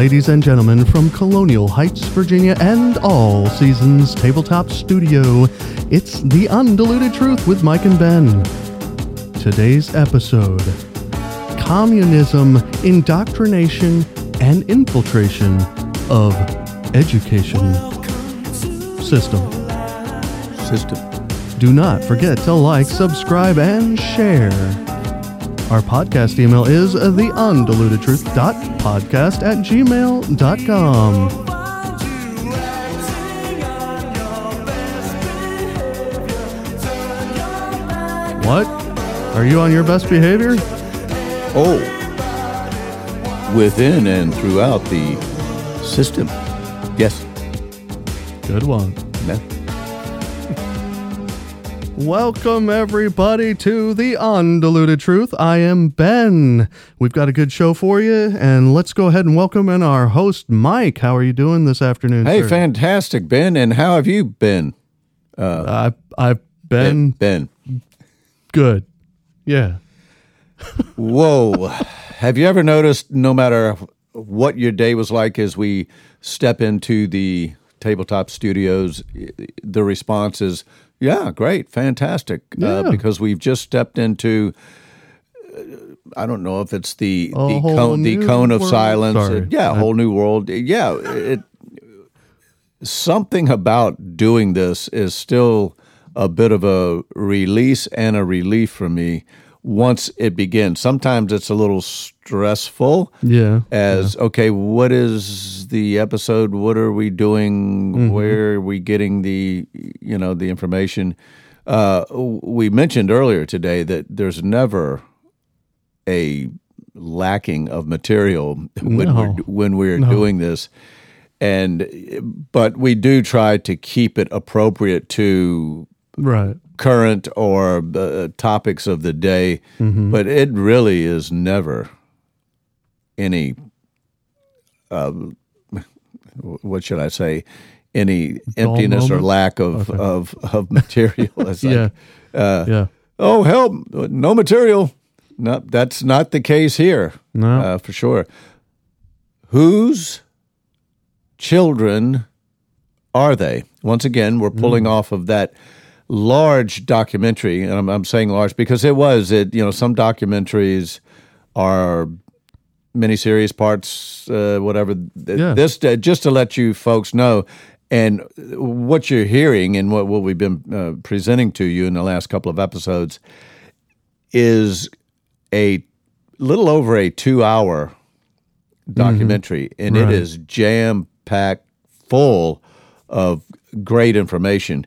ladies and gentlemen, from Colonial Heights, Virginia, and All Seasons Tabletop Studio, it's The Undiluted Truth with Mike and Ben. Today's episode Communism, Indoctrination, and Infiltration of Education System. System. Do not forget to like, subscribe, and share. Our podcast email is theundilutedtruth.podcast at gmail.com. What? Are you on your best behavior? Oh, within and throughout the system. Yes. Good one. Yeah. Welcome, everybody, to The Undiluted Truth. I am Ben. We've got a good show for you, and let's go ahead and welcome in our host, Mike. How are you doing this afternoon? Hey, sir? fantastic, Ben. And how have you been? Uh, I, I've been Ben. good. Yeah. Whoa. have you ever noticed, no matter what your day was like as we step into the tabletop studios, the response is, yeah, great, fantastic. Yeah. Uh, because we've just stepped into. uh, I don't know if it's the A the cone, the cone of world. silence. Sorry. Yeah, a whole new world. Yeah, it something about doing this is still a bit of a release and a relief for me once it begins. Sometimes it's a little stressful Yeah. as okay, what is the episode? What are we doing? Where are we getting the you know the information? Uh, we mentioned earlier today that there's never a lacking of material when No. we're when we're doing this, and but we do try to keep it appropriate to Right. Current or uh, topics of the day, Mm-hmm. but it really is never any. Uh, what should I say? Any emptiness or lack of of, of material. It's like, Yeah. uh, yeah. oh help, no material. No, that's not the case here. No. uh, for sure. Whose children are they? Once again, we're pulling off of that large documentary, and I'm, I'm saying large because it was. It you know some documentaries are miniseries parts, uh, whatever. Yeah. This uh, just to let you folks know. And what you're hearing and what, what we've been uh, presenting to you in the last couple of episodes is a little over a two hour documentary, and Right. it is jam packed full of great information.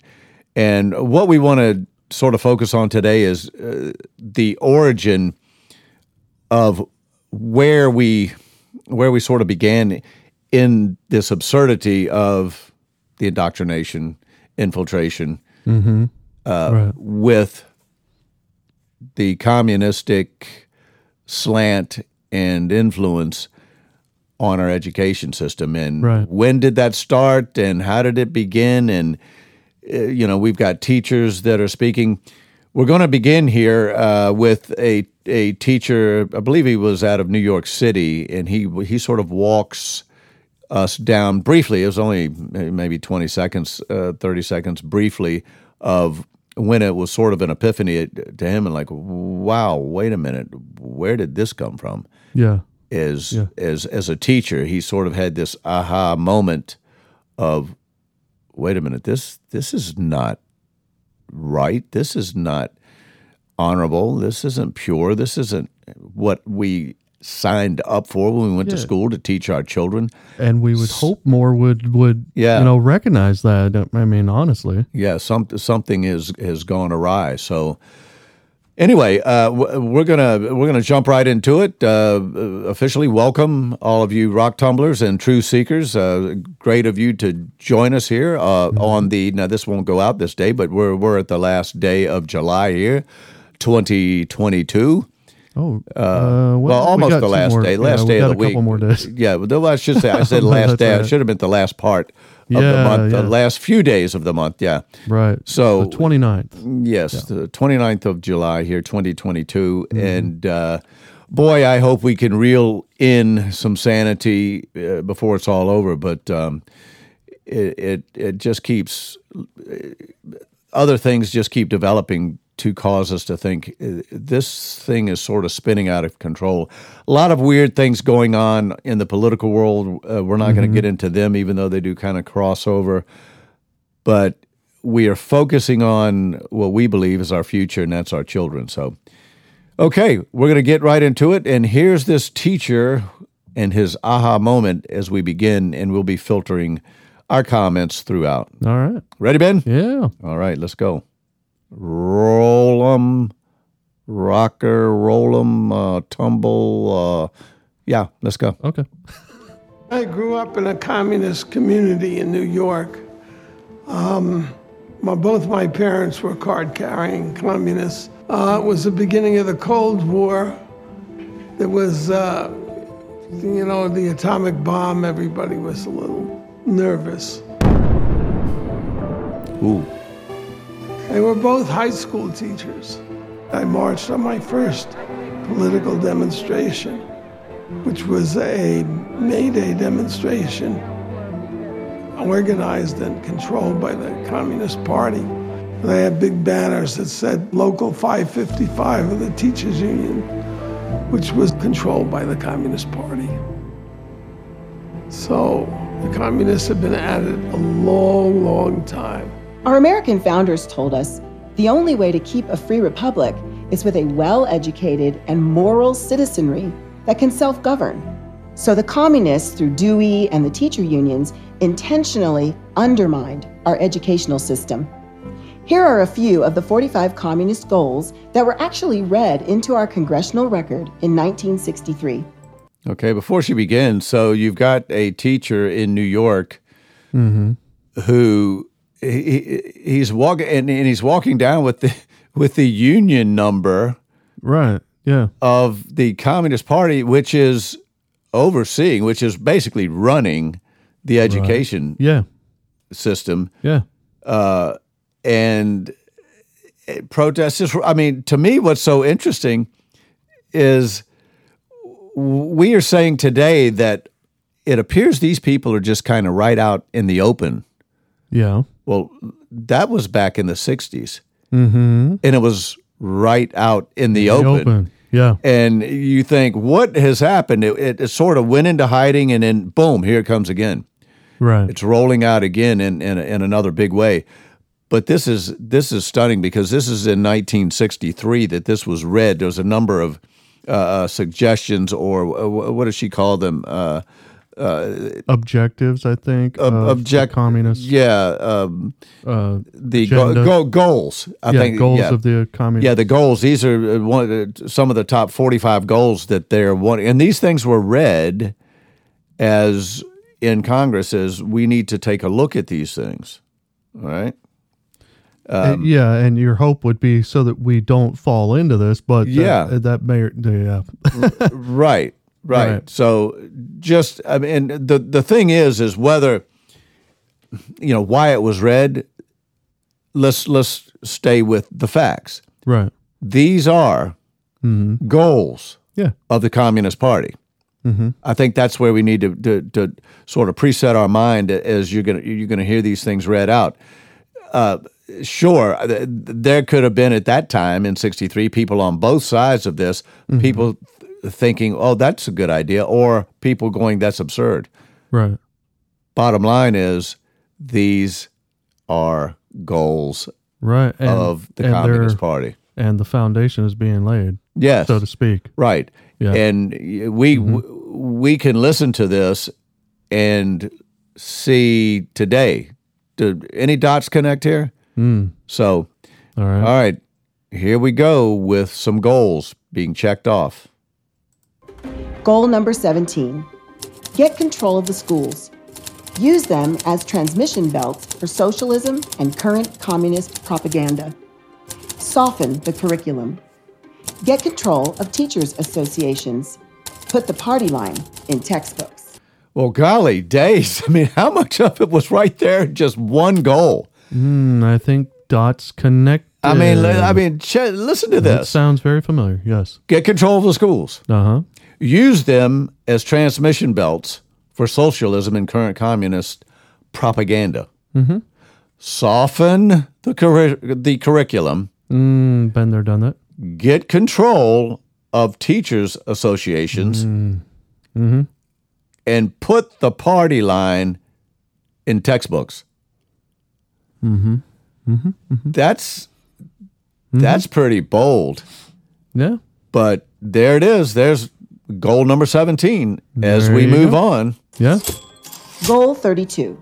And what we want to sort of focus on today is uh, the origin of where we where we sort of began in this absurdity of the indoctrination, infiltration uh, Right. with the communistic slant and influence on our education system and Right. when did that start and how did it begin and you know we've got teachers that are speaking we're going to begin here uh, with a a teacher i believe he was out of new york city and he he sort of walks us down briefly. It was only maybe 20 seconds, uh, 30 seconds briefly of when it was sort of an epiphany to him and like, wow, wait a minute, where did this come from? Yeah. As, as, as a teacher, he sort of had this aha moment of, wait a minute, this, this is not right. This is not honorable. This isn't pure. This isn't what we signed up for when we went to school to teach our children. And we would hope more would would Yeah. you know recognize that. I mean, honestly. Yeah, some, something is has gone awry. So anyway, uh, we're gonna we're gonna jump right into it. Uh, officially, welcome all of you rock tumblers and true seekers. Uh, great of you to join us here uh, on the. Now this won't go out this day, but we're we're at the last day of July here, 2022. Oh, uh, Well, we almost got the last more- day, last yeah, we day of the a week. couple more days. Yeah, well, I should say I said last day. It should have been the last part of the Yeah, month, the last few days of the month. Yeah. Right. So- the 29th. Yes, the 29th of July here, 2022. Mm-hmm. And uh, boy, I hope we can reel in some sanity uh, before it's all over. But um, it, it it just keeps other things just keep developing to cause us to think uh, this thing is sort of spinning out of control. A lot of weird things going on in the political world. Uh, we're not going to get into them, even though they do kind of cross over. But we are focusing on what we believe is our future, and that's our children. So, okay, we're going to get right into it. And here's this teacher and his aha moment as we begin, and we'll be filtering our comments throughout. All right. Ready, Ben? Yeah. All right, let's go. Roll 'em, rocker, roll 'em, uh, tumble. Uh, yeah, let's go. Okay. I grew up in a communist community in New York. Um, my, both my parents were card carrying communists. Uh, it was the beginning of the Cold War. There was, uh, you know, the atomic bomb. Everybody was a little nervous. Ooh, They were both high school teachers. I marched on my first political demonstration, which was a May Day demonstration organized and controlled by the Communist Party. They had big banners that said Local 555 of the Teachers Union, which was controlled by the Communist Party. So the communists have been at it a long, long time. Our American founders told us the only way to keep a free republic is with a well educated and moral citizenry that can self govern. So the communists, through Dewey and the teacher unions, intentionally undermined our educational system. Here are a few of the 45 communist goals that were actually read into our congressional record in 1963. okay. Before she begins, so you've got a teacher in New York mm-hmm. who he, he- he's walking and, and he's walking down with the with the union number Right. Yeah. of the Communist Party, which is overseeing, which is basically running the education Yeah. system. Yeah. Uh, and eh, protests. Just, I mean, to me, what's so interesting is we are saying today that it appears these people are just kind of right out in the open. Yeah. Well, that was back in the '60s, mm-hmm. and it was right out in the, The open. open. Yeah. And you think, what has happened? It, it, it sort of went into hiding, and then boom, here it comes again. Right. It's rolling out again in, in, in another big way. But this is this is stunning because this is in 1963 that this was read. There's a number of uh, uh, suggestions, or uh, what does she call them? Uh, Objectives, I think. the object- communists. yeah, um, Uh, the go, go, goals. I yeah. think goals yeah. of the communists. Yeah, the goals. These are uh, one of the, some of the top 45 goals that they're wanting. And these things were read as in Congress as we need to take a look at these things. All right. Uh, yeah, and your hope would be so that we don't fall into this, but that- Yeah. that, may yeah, Right, right. Right. So just I mean the the thing is is whether you know why it was read let's let's stay with the facts. right, These are mm-hmm. goals yeah, of the Communist Party. Mm-hmm. I think that's where we need to, to, to sort of preset our mind as you're going to you're to hear these things read out. Uh, sure, th- there could have been at that time in '63 people on both sides of this, mm-hmm. people th- thinking, "Oh, that's a good idea," or people going, "That's absurd." right, Bottom line is, these are goals right, and, of the Communist Party. and the foundation is being laid, Yes, so to speak. Right. Yeah. Mm-hmm. And we we can listen to this and see today. Do any dots connect here? Hmm. So, All right, all right, here we go with some goals being checked off. Goal number 17 Get control of the schools. Use them as transmission belts for socialism and current communist propaganda. Soften the curriculum. Get control of teachers' associations. Put the party line in textbooks. Well, golly days! I mean, how much of it was right there? Just one goal. Hmm, I think dots connect I mean, I mean, listen to That this. sounds very familiar. Yes. Get control of the schools. Uh huh. Use them as transmission belts for socialism and current communist propaganda. Mm-hmm. Soften the curri- the curriculum. Mm, been there, done that. Get control of teachers associations. Mm-hmm. And put the party line in textbooks. Mm-hmm. That's that's pretty bold. Yeah. But there it is. There's goal number 17 as There we move go. on. Yeah. Goal 32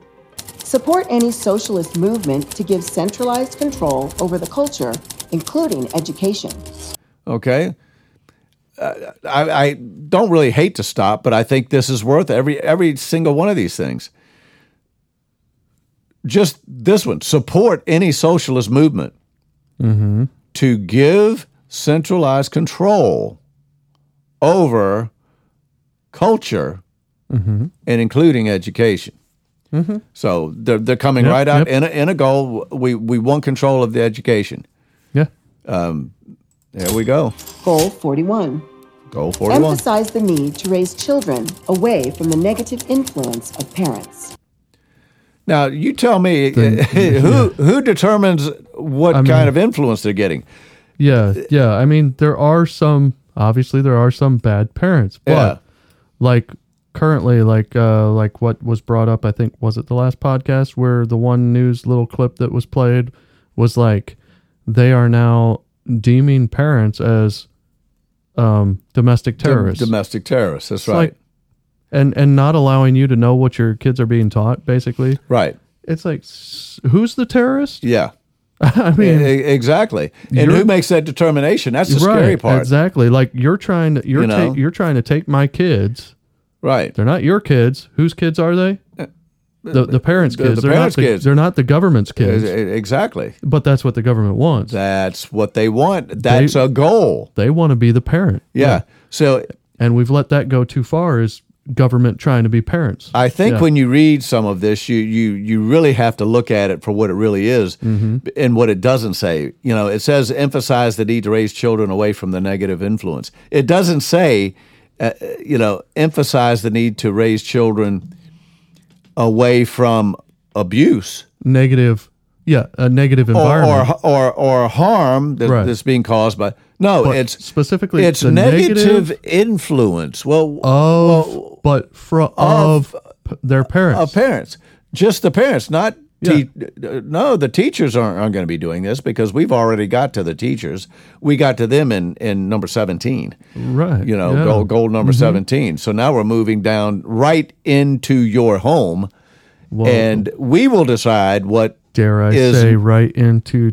Support any socialist movement to give centralized control over the culture, including education. Okay. Uh, I, I don't really hate to stop, but I think this is worth every every single one of these things. Just this one: support any socialist movement to give centralized control over culture mm-hmm. and including education. Mm-hmm. So they're they're coming Yep, right out yep. in a, in a goal. We we want control of the education. Yeah. Um, there we go. Goal 41 Goal forty one. Emphasize the need to raise children away from the negative influence of parents. Now you tell me who who determines what I mean- kind of influence they're getting. Yeah. Yeah. I mean, there are some, obviously, there are some bad parents, but Yeah. like currently, like, uh, like what was brought up, I think, was it the last podcast where the one news little clip that was played was like, they are now deeming parents as um, domestic terrorists. Domestic terrorists. That's It's right. like- and and not allowing you to know what your kids are being taught basically right. it's like who's the terrorist Yeah. i mean exactly. And who makes that determination? That's the scary part. exactly like you're trying to you're You know? ta- you're trying to take my kids Right. they're not your kids whose kids are they the, the parents Uh, the- kids the they're parents' not the, kids. they're not the government's kids Exactly. but that's what the government wants That's what they want. That's a goal. they want to be the parent Yeah. So and we've let that go too far is government trying to be parents I think Yeah. when you read some of this, you you you really have to look at it for what it really is, Mm-hmm. and what it doesn't say. You know, it says emphasize the need to raise children away from the negative influence. It doesn't say, uh, you know, emphasize the need to raise children away from abuse negative yeah a negative or environment or or, or harm that, Right. that's being caused by. No, But it's specifically it's negative, negative influence. Well, of but from of, p- their parents. of parents, just the parents, not te- no. The teachers aren't, aren't going to be doing this because we've already got to the teachers. We got to them in in number seventeen. right. You know, yeah. Mm-hmm. goal goal number seventeen. So now we're moving down right into your home, Well, and we will decide what dare I is- say right into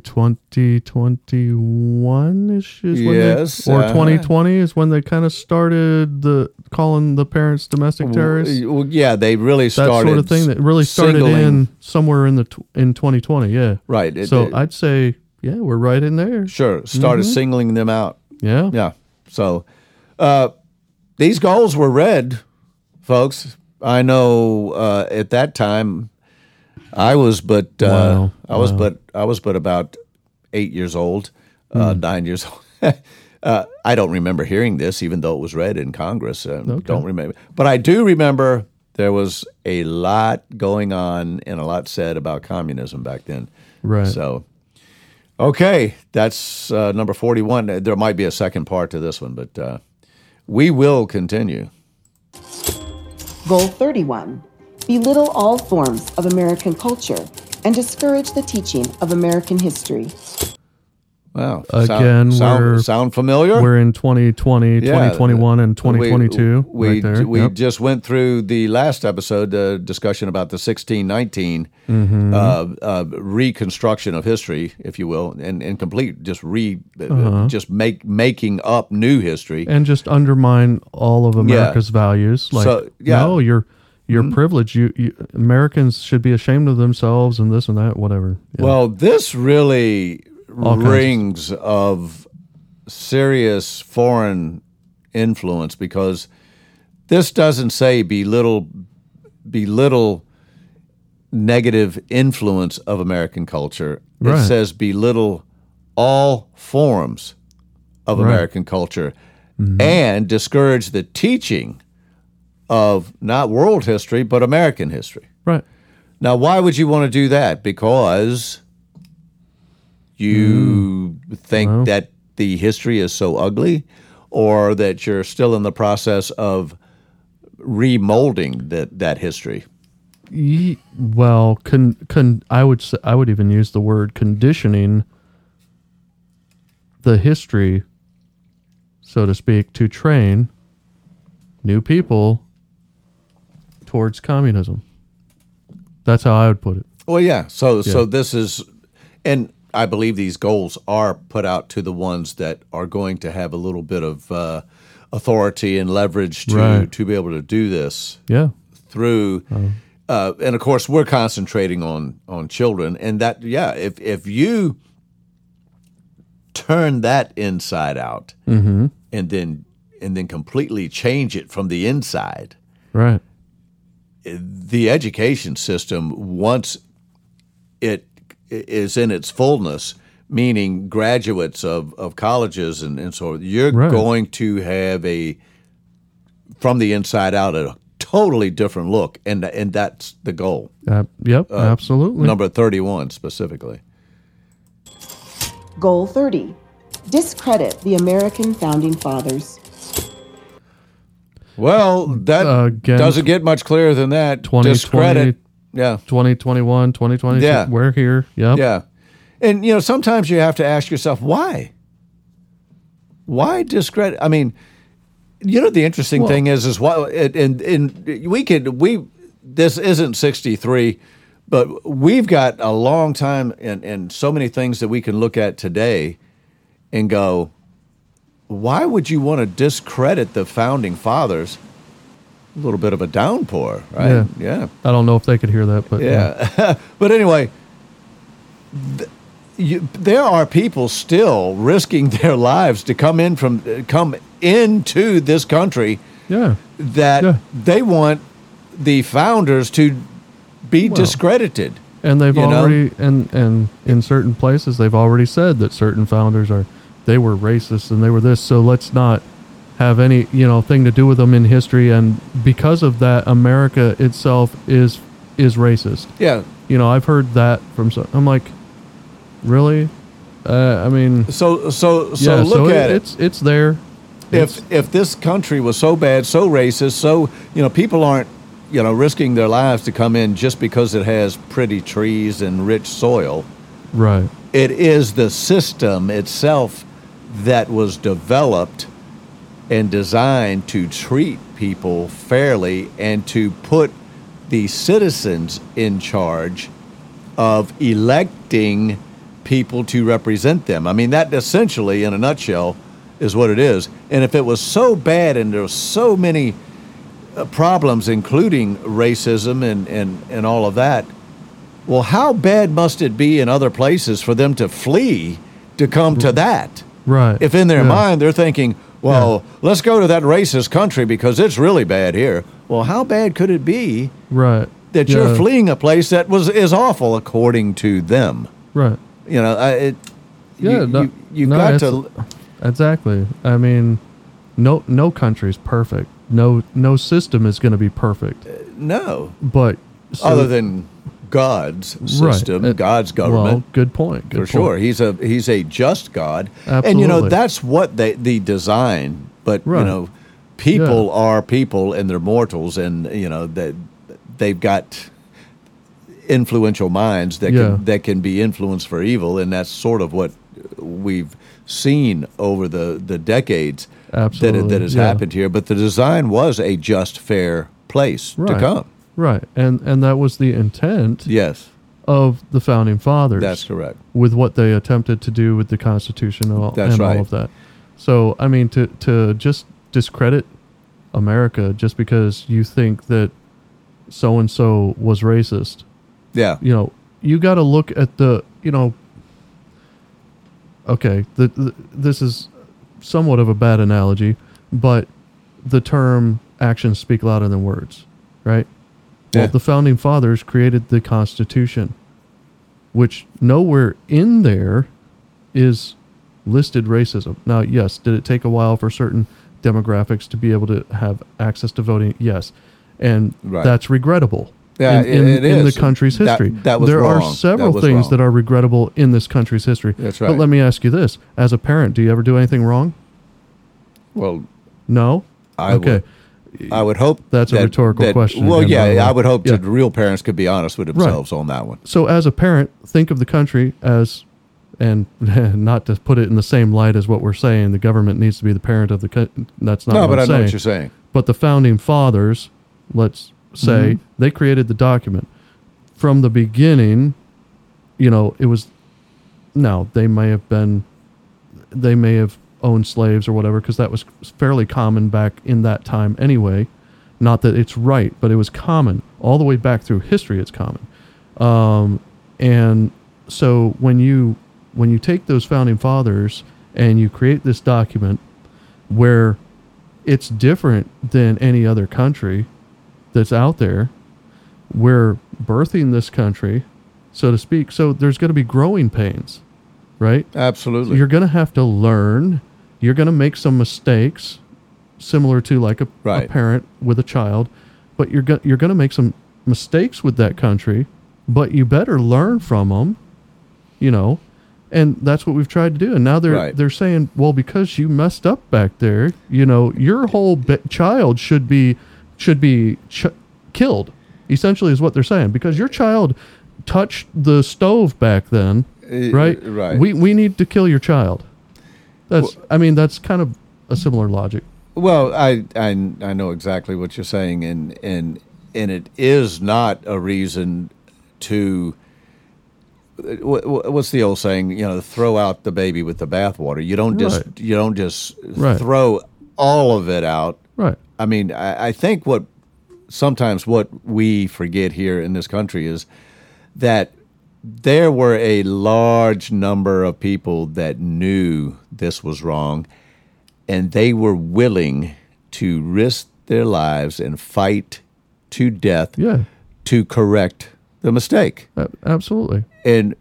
2021 ish is Yes, they, or uh-huh. 2020 is when they kind of started the calling the parents domestic terrorists. Well, yeah, they really started That sort of thing that really started singling- in somewhere in the in 2020. Yeah. right. it- So it- I'd say yeah, we're right in there. sure started Mm-hmm. singling them out. Yeah. Yeah. So uh, these goals were read, folks. I know uh, at that time I was but uh, Wow. I was Wow. but I was but about eight years old, uh, Hmm. nine years old. uh, I don't remember hearing this, even though it was read in Congress. Uh, Don't remember, but I do remember there was a lot going on and a lot said about communism back then. Right. So, okay, that's uh, number 41. There might be a second part to this one, but uh, we will continue. Goal 31 Belittle all forms of American culture and discourage the teaching of American history. Wow. Again, sound, sound, we're- sound familiar? We're in 2020, Yeah, 2021, and 2022. We, right there. we Yep. just went through the last episode, the discussion about the 1619 Mm-hmm. uh, uh, reconstruction of history, if you will, and, and complete just re, uh, Uh-huh. just make making up new history. and just undermine all of America's values. Like, So, yeah. No, you're you're privileged. You, you Americans should be ashamed of themselves and this and that, whatever. Yeah. Well, this really All rings of serious foreign influence because this doesn't say belittle belittle negative influence of American culture. It Right. says belittle all forms of Right. Mm-hmm. American culture and discourage the teaching of not world history, but American history. Right. Now, why would you want to do that? Because you mm. think Well. that the history is so ugly, or that you're still in the process of remolding that, that history? Well, con, con, I would say, I would even use the word conditioning the history, so to speak, to train new people towards communism. That's how I would put it. Well, yeah. So, so this is, and I believe these goals are put out to the ones that are going to have a little bit of uh, authority and leverage to Right. to be able to do this Yeah. through. Uh, and of course, we're concentrating on on children, and that yeah, if if you turn that inside out, and then and then completely change it from the inside, Right. The education system once it is in its fullness meaning graduates of, of colleges and, and so you're Right. going to have a from the inside out a totally different look and and that's the goal Uh, yep. absolutely. number 31 specifically Goal 30 Discredit the American Founding Fathers. Well that again, doesn't get much clearer than that 2020 discredit yeah 2021, 2022. Yeah. We're here. Yep. Yeah. And you know, sometimes you have to ask yourself why. Why discredit? I mean, you know, the interesting Well- thing is, is why, and and we could we this isn't sixty three, but we've got a long time and and so many things that we can look at today, and go, why would you want to discredit the founding fathers? A little bit of a downpour, right? Yeah. yeah. I don't know if they could hear that, but Yeah. but anyway, th- you, there are people still risking their lives to come in from uh, come into this country Yeah. that Yeah. they want the founders to be discredited. And they've You know? already and and in certain places they've already said that certain founders are they were racist and they were this. So let's not have any you know thing to do with them in history. And because of that, America itself is is racist. Yeah. You know, I've heard that from some. I'm like, really? Uh, I mean, So so so yeah. look so at it. it's it's there. if if this country was so bad, so racist, so you know people aren't you know risking their lives to come in just because it has pretty trees and rich soil. Right. It is the system itself that was developed and designed to treat people fairly and to put the citizens in charge of electing people to represent them. I mean, that essentially, in a nutshell, is what it is. And if it was so bad and there were so many uh, problems, including racism and, and, and all of that, well, how bad must it be in other places for them to flee to come to that? Right. If in their Yeah. mind they're thinking, well, let's go to that racist country because it's really bad here. Well, how bad could it be Right. that you're fleeing a place that was is awful according to them? Right. You know, I, it. Yeah. you, no, you, you've no, got to. Exactly. I mean, no no country's perfect. No no system is going to be perfect. Uh, no, But so- other than God's Right. system, Uh, God's Well, government. good point. Good for point. sure. He's a he's a just God, and you know that's what they the design. But you know, people are people, and they're mortals, and you know that they've got influential minds that Yeah. can that can be influenced for evil, and that's sort of what we've seen over the the decades that Absolutely, it, that has yeah. happened here. But the design was a just, fair place to come. Right. And and that was the intent Yes, of the founding fathers. that's correct. with what they attempted to do with the Constitution and all, That's and right. all of that. So, I mean, to to just discredit America just because you think that so and so was racist, Yeah, you know, you got to look at the, you know, okay, the, the this is somewhat of a bad analogy, but the term actions speak louder than words, right? Yeah. Well, the founding fathers created the Constitution, which nowhere in there is listed racism. Now, yes, did it take a while for certain demographics to be able to have access to voting? Yes, and Right. that's regrettable. Yeah, in, in, in the country's history, that was there wrong. are several That things wrong. that are regrettable in this country's history. That's right. But let me ask you this: as a parent, do you ever do anything wrong? Well, No. I okay. would, I would hope That's a rhetorical that- question Well, again, yeah. I would hope Yeah. that real parents could be honest with themselves on that one. So, as a parent, think of the country as, and not to put it in the same light as what we're saying, the government needs to be the parent of the. Co- that's not. No, what but I'm I know saying. what you're saying. But the founding fathers, let's say, Mm-hmm. they created the document. From the beginning, you know, it was. Now they may have been, they may have owned slaves or whatever, because that was fairly common back in that time anyway. Not that it's right, but it was common all the way back through history. It's common, um, and so when you when you take those founding fathers and you create this document where it's different than any other country that's out there. We're birthing this country, so to speak. So there's going to be growing pains, right? Absolutely. You're going to have to learn. You're going to make some mistakes, similar to like a, a parent with a child, but you're go- you're going to make some mistakes with that country. But you better learn from them, you know, and that's what we've tried to do. And now they're Right. they're saying, well, because you messed up back there, you know, your whole be- child should be should be ch- killed. Essentially, is what they're saying because your child touched the stove back then, Uh, right? right. We we need to kill your child. That's I mean that's kind of a similar logic. Well, I, I I know exactly what you're saying, and and and it is not a reason to. wh- wh- What's the old saying? You know, throw out the baby with the bathwater. You don't just Right. you don't just Right. throw all of it out. Right. I mean, I, I think what sometimes what we forget here in this country is that there were a large number of people that knew this was wrong and they were willing to risk their lives and fight to death Yeah. to correct the mistake. A- absolutely. And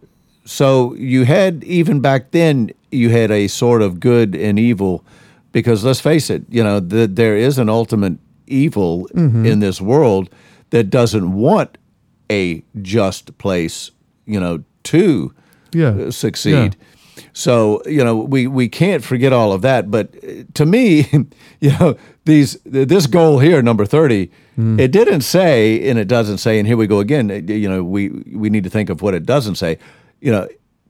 so you had even back then you had a sort of good and evil because let's face it, you know, the, there is an ultimate evil mm-hmm. in this world that doesn't want a just place, you know, to Yeah. uh, succeed. So you know we we can't forget all of that. But uh, to me, you know these this goal here, number thirty, it didn't say, and it doesn't say, and here we go again. uh, You know we we need to think of what it doesn't say. You know,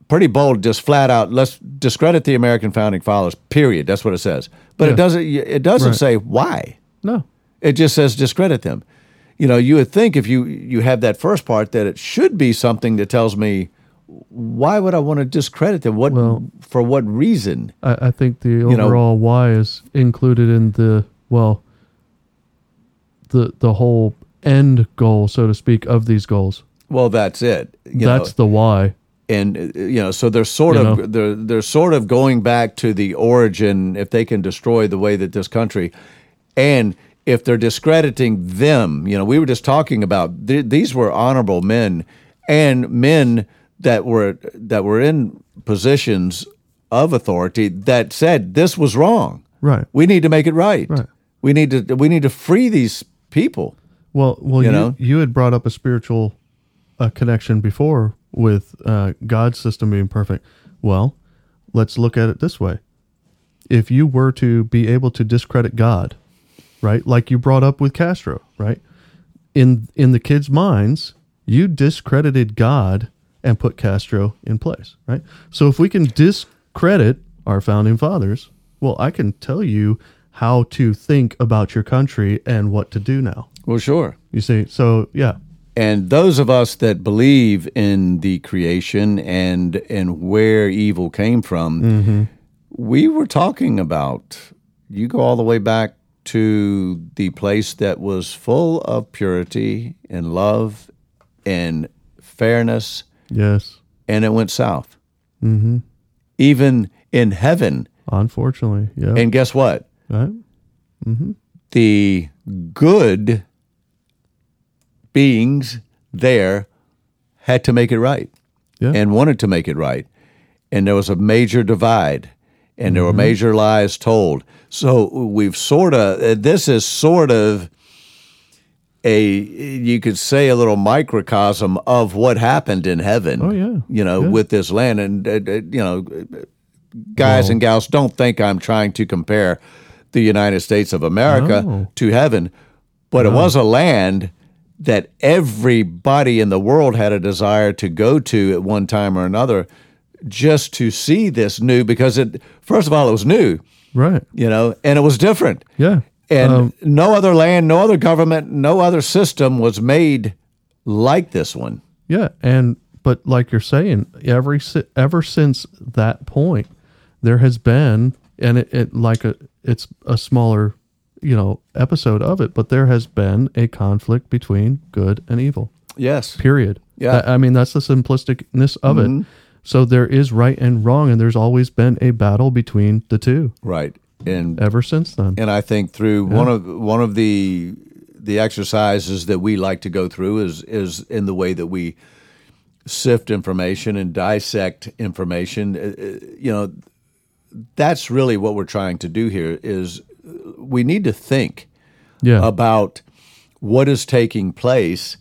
pretty bold, just flat out. Let's discredit the American founding fathers. Period. That's what it says. But Yeah. it doesn't. It doesn't Right. say why. No. It just says discredit them. You know, you would think if you you have that first part that it should be something that tells me why would I want to discredit them? What Well- for what reason? I, I think the know- overall why is included in the well the the whole end goal, so to speak, of these goals. Well, that's it. You That's know, the why. and uh, you know, so they're sort You of know. they're they're sort of going back to the origin. If they can destroy the way that this country, and if they're discrediting them, you know, we were just talking about th- these were honorable men and men that were that were in positions of authority that said this was wrong. Right. We need to make it right. Right. We need to we need to free these people. Well, well, You you know? you had brought up a spiritual uh, connection before with uh, God's system being perfect. Well, let's look at it this way: if you were to be able to discredit God, right, like you brought up with Castro, right, in in the kids' minds, you discredited God and put Castro in place, right? So if we can discredit our founding fathers, well, I can tell you how to think about your country and what to do now. Well, sure. You see, so yeah, And those of us that believe in the creation and and where evil came from, mm-hmm. we were talking about. You go all the way back to the place that was full of purity and love and fairness, yes, and it went south. Mm-hmm. Even in heaven, unfortunately, yeah, and guess what? right, the good beings there had to make it right yeah, and wanted to make it right. and there was a major divide, and there were major lies told. So we've sort of this is sort of a you could say a little microcosm of what happened in heaven. Oh, yeah. you know, Yeah. with this land, and uh, uh, you know, guys and gals, don't think I'm trying to compare the United States of America No. to heaven, but it was a land that everybody in the world had a desire to go to at one time or another just to see this new because it first of all it was new Right. you know and it was different Yeah. and Um, no other land no other government no other system was made like this one Yeah, and but like you're saying, every ever since that point, there has been, and it, it like a it's a smaller, you know, episode of it, but there has been a conflict between good and evil. yes Period. Yeah. I mean that's the simplisticness of it. So there is right and wrong, and there's always been a battle between the two right and ever since then. and I think through one of one of the the exercises that we like to go through is is in the way that we sift information and dissect information. Uh, uh, You know, that's really what we're trying to do here. Is we need to think Yeah. about what is taking place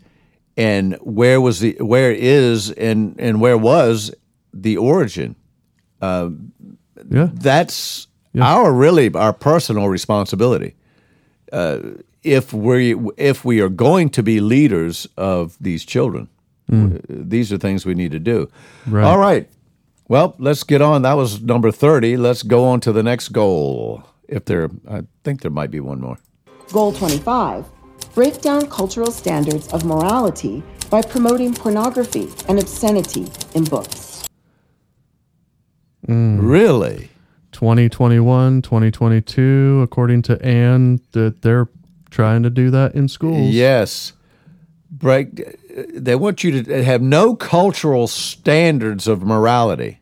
and where was the where is and and where was the origin yeah. that's our really our personal responsibility. Uh, if we if we are going to be leaders of these children, uh, these are things we need to do. Right. All right. Well, let's get on. That was number thirty. Let's go on to the next goal. If there, I think there might be one more. Goal 25 Break down cultural standards of morality by promoting pornography and obscenity in books. Mm. Really? 2021, 2022, according to Anne, that they're trying to do that in schools. Yes. Break. They want you to have no cultural standards of morality.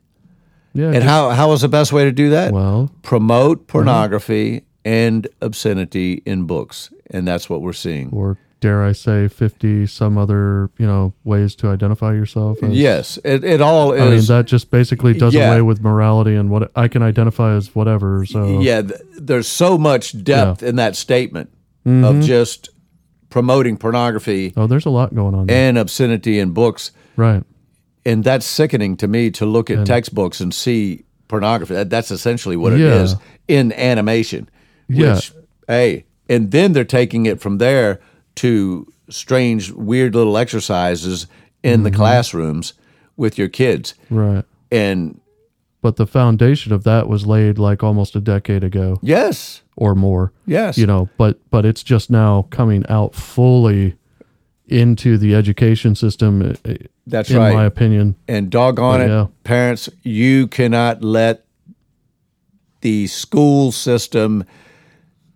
Yeah. And just- how how is the best way to do that? Well, promote mm-hmm. pornography and obscenity in books, and that's what we're seeing. or dare I say, 50 some other, you know, ways to identify yourself. As, Yes, it, it all I mean, is. that just basically does Yeah. away with morality and what I can identify as whatever. So, yeah, th- there's so much depth in that statement Mm-hmm. of just promoting pornography oh, there's a lot going on. there. and obscenity in books, right. and that's sickening to me to look at textbooks and see pornography. That, that's essentially what it Yeah. is in animation. Yeah. Which, hey, and then they're taking it from there to strange, weird little exercises in Mm-hmm. the classrooms with your kids. Right. And But the foundation of that was laid like almost a decade ago yes, or more. yes, you know but but it's just now coming out fully into the education system uh, That's in right. my opinion and doggone But it, yeah. parents, you cannot let the school system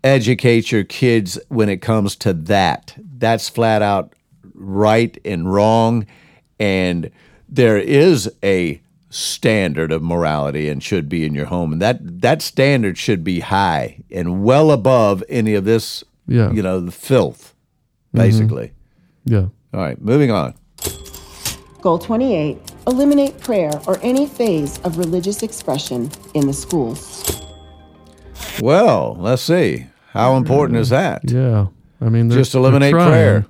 educate your kids when it comes to that. That's flat out right and wrong. And there is a standard of morality and should be in your home. And that, that standard should be high and well above any of this, Yeah. you know, the filth, mm-hmm. basically. yeah All right, moving on. Goal 28 Eliminate prayer or any phase of religious expression in the schools. Well, let's see. How important is that? yeah i mean Just eliminate prayer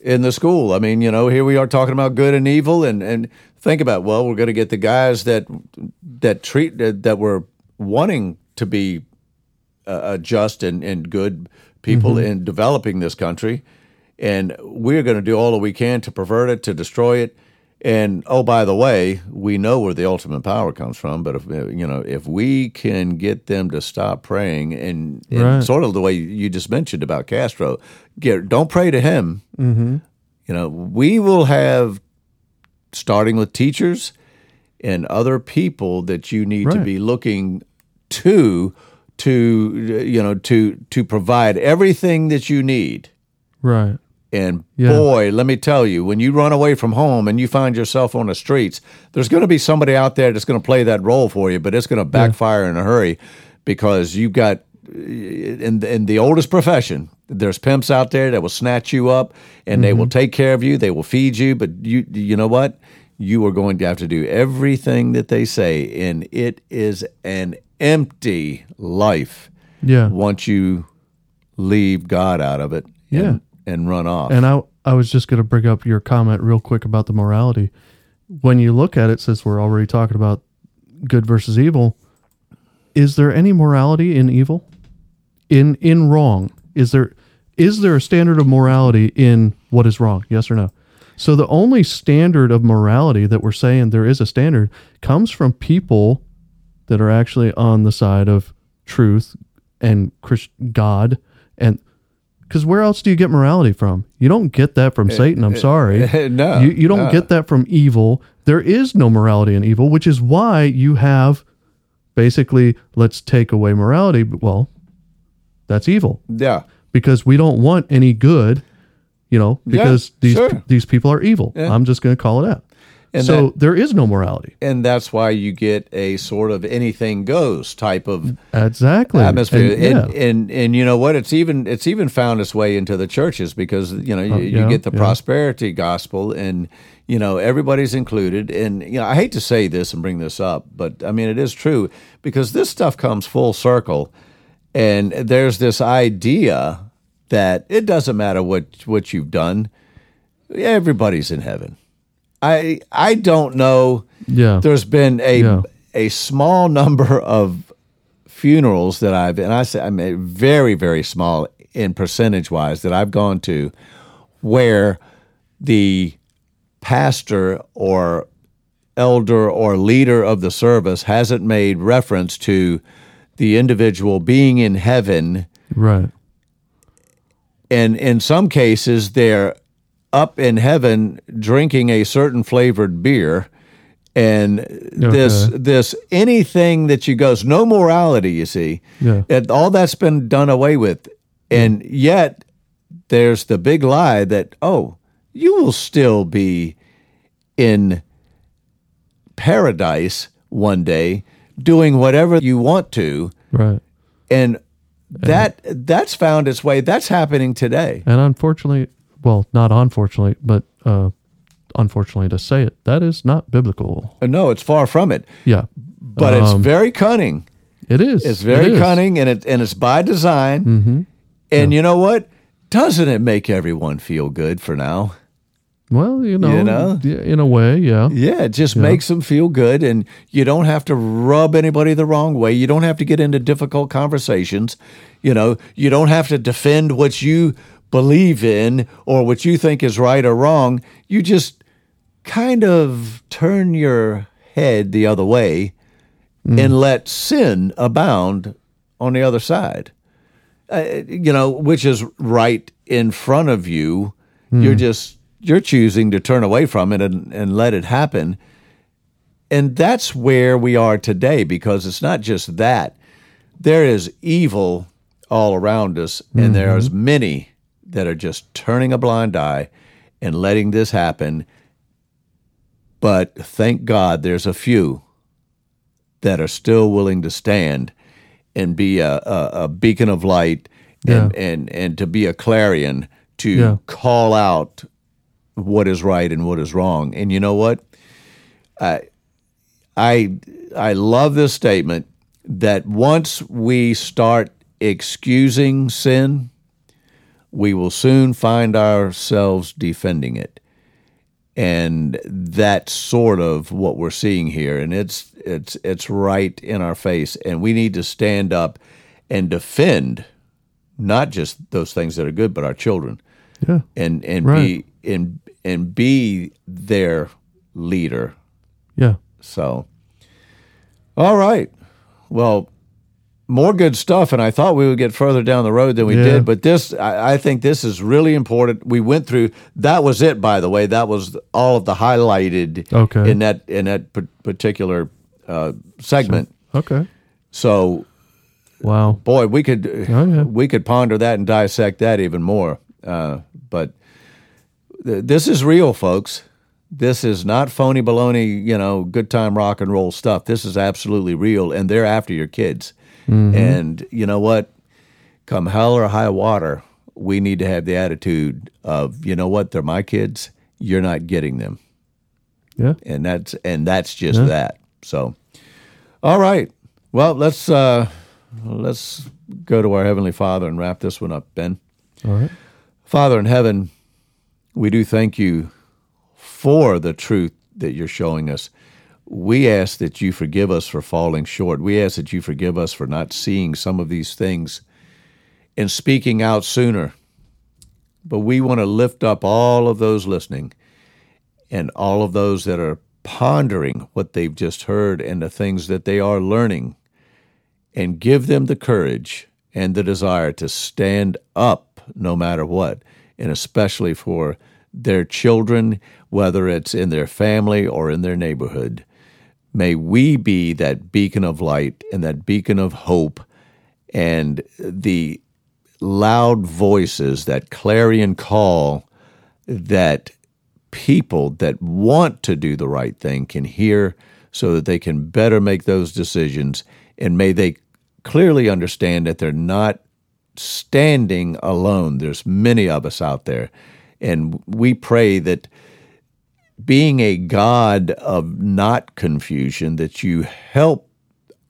in the school. I mean, you know, here we are talking about good and evil, and and think about well, we're going to get the guys that that treat that, that were wanting to be uh, uh, just and and good people Mm-hmm. in developing this country, and we're going to do all that we can to pervert it, to destroy it. And oh, by the way, we know where the ultimate power comes from. But if uh, you know, if we can get them to stop praying, and, and Right. sort of the way you just mentioned about Castro, get don't pray to him. Mm-hmm. You know, we will have starting with teachers and other people that you need to be looking to to you know to to provide everything that you need. right And Yeah. boy, let me tell you, when you run away from home and you find yourself on the streets, there's going to be somebody out there that's going to play that role for you, but it's going to backfire in a hurry because you've got in in the oldest profession, there's pimps out there that will snatch you up and they will mm-hmm. take care of you, they will feed you, but you you know what? you are going to have to do everything that they say, and it is an empty life Yeah. once you leave God out of it Yeah. and, and run off. And I I was just going to bring up your comment real quick about the morality. When you look at it, since we're already talking about good versus evil, is there any morality in evil? In in wrong? Is there is there a standard of morality in what is wrong? Yes or no? So the only standard of morality that we're saying there is a standard comes from people that are actually on the side of truth and Christ, God because where else do you get morality from? You don't get that from eh, Satan. I'm eh, sorry. Eh, no, you, you don't no. get that from evil. There is no morality in evil, which is why you have basically let's take away morality. Well, that's evil yeah. because we don't want any good, you know, because these sure. these people are evil. I'm just going to call it out. And so that- there is no morality. And that's why you get a sort of anything goes type of Exactly. atmosphere. And, And, yeah. and, and you know what? It's even it's even found its way into the churches because you know you, Oh, you get the yeah. prosperity gospel and you know everybody's included. And you know I hate to say this and bring this up, but I mean it is true because this stuff comes full circle, and there's this idea that it doesn't matter what what you've done, everybody's in heaven. I I don't know yeah. there's been a Yeah. a small number of funerals that I've and I say I mean very very small in percentage wise that I've gone to where the pastor or elder or leader of the service hasn't made reference to the individual being in heaven Right. and in some cases they're up in heaven drinking a certain flavored beer and this this anything that you goes no morality you see Yeah. and all that's been done away with and yet there's the big lie that oh you will still be in paradise one day doing whatever you want to Right. and that that's found its way that's happening today And unfortunately, well, not unfortunately, but uh, unfortunately to say it, that is not biblical. Uh, no it's far from it Yeah. but it's Um, very cunning It is. it's very It is. cunning and it and it's by design mm-hmm. and you know what doesn't it make everyone feel good for now Well, you know, You know? in a way, yeah. Yeah, it just makes them feel good, and you don't have to rub anybody the wrong way. You don't have to get into difficult conversations. You know, you don't have to defend what you believe in or what you think is right or wrong. You just kind of turn your head the other way mm. and let sin abound on the other side. Uh, you know, which is right in front of you. Mm. You're just you're choosing to turn away from it and, and let it happen. And that's where we are today because it's not just that. There is evil all around us, and there's mm-hmm. many that are just turning a blind eye and letting this happen. But thank God there's a few that are still willing to stand and be a, a, a beacon of light and, and, and to be a clarion to Yeah. call out what is right and what is wrong. And you know what? I I I love this statement that once we start excusing sin, we will soon find ourselves defending it. And that's sort of what we're seeing here. And it's it's it's right in our face. And we need to stand up and defend not just those things that are good, but our children Yeah. and and Right. be and and be their leader. Yeah. So, all right. Well, more good stuff, and I thought we would get further down the road than we Yeah. did. But this, I, I think, this is really important. We went through. That was it, by the way. That was all of the highlighted Okay. in that in that pa- particular uh, segment. Okay. So, Wow. boy, we could Oh, yeah. we could ponder that and dissect that even more. Uh, but th- this is real, folks. This is not phony baloney, you know, good time rock and roll stuff. This is absolutely real, and they're after your kids. Mm-hmm. And you know what? Come hell or high water, we need to have the attitude of, you know what? They're my kids. You're not getting them. Yeah. and that's and that's just that. So, all right. Well, let's uh, let's go to our heavenly Father and wrap this one up, Ben. All right. Father in heaven, we do thank you for the truth that you're showing us. We ask that you forgive us for falling short. We ask that you forgive us for not seeing some of these things and speaking out sooner. But we want to lift up all of those listening and all of those that are pondering what they've just heard and the things that they are learning and give them the courage and the desire to stand up no matter what, and especially for their children, whether it's in their family or in their neighborhood. May we be that beacon of light and that beacon of hope and the loud voices, that clarion call that people that want to do the right thing can hear so that they can better make those decisions. And may they clearly understand that they're not standing alone. There's many of us out there. And we pray that being a God of not confusion, that you help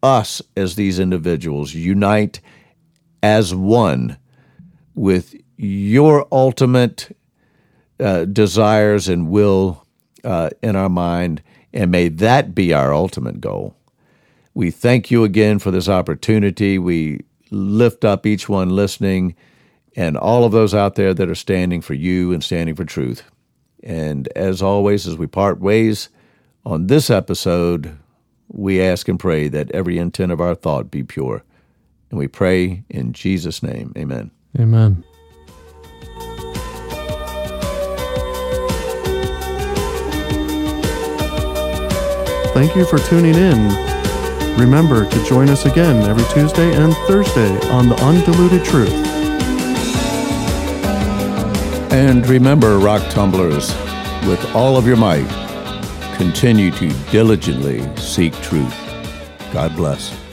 us as these individuals unite as one with your ultimate uh, desires and will uh, in our mind, and may that be our ultimate goal. We thank you again for this opportunity. We lift up each one listening and all of those out there that are standing for you and standing for truth. And as always, as we part ways on this episode, we ask and pray that every intent of our thought be pure. And we pray in Jesus' name. Amen. Amen. Thank you for tuning in. Remember to join us again every Tuesday and Thursday on The Undiluted Truth. And remember, rock tumblers, with all of your might, continue to diligently seek truth. God bless.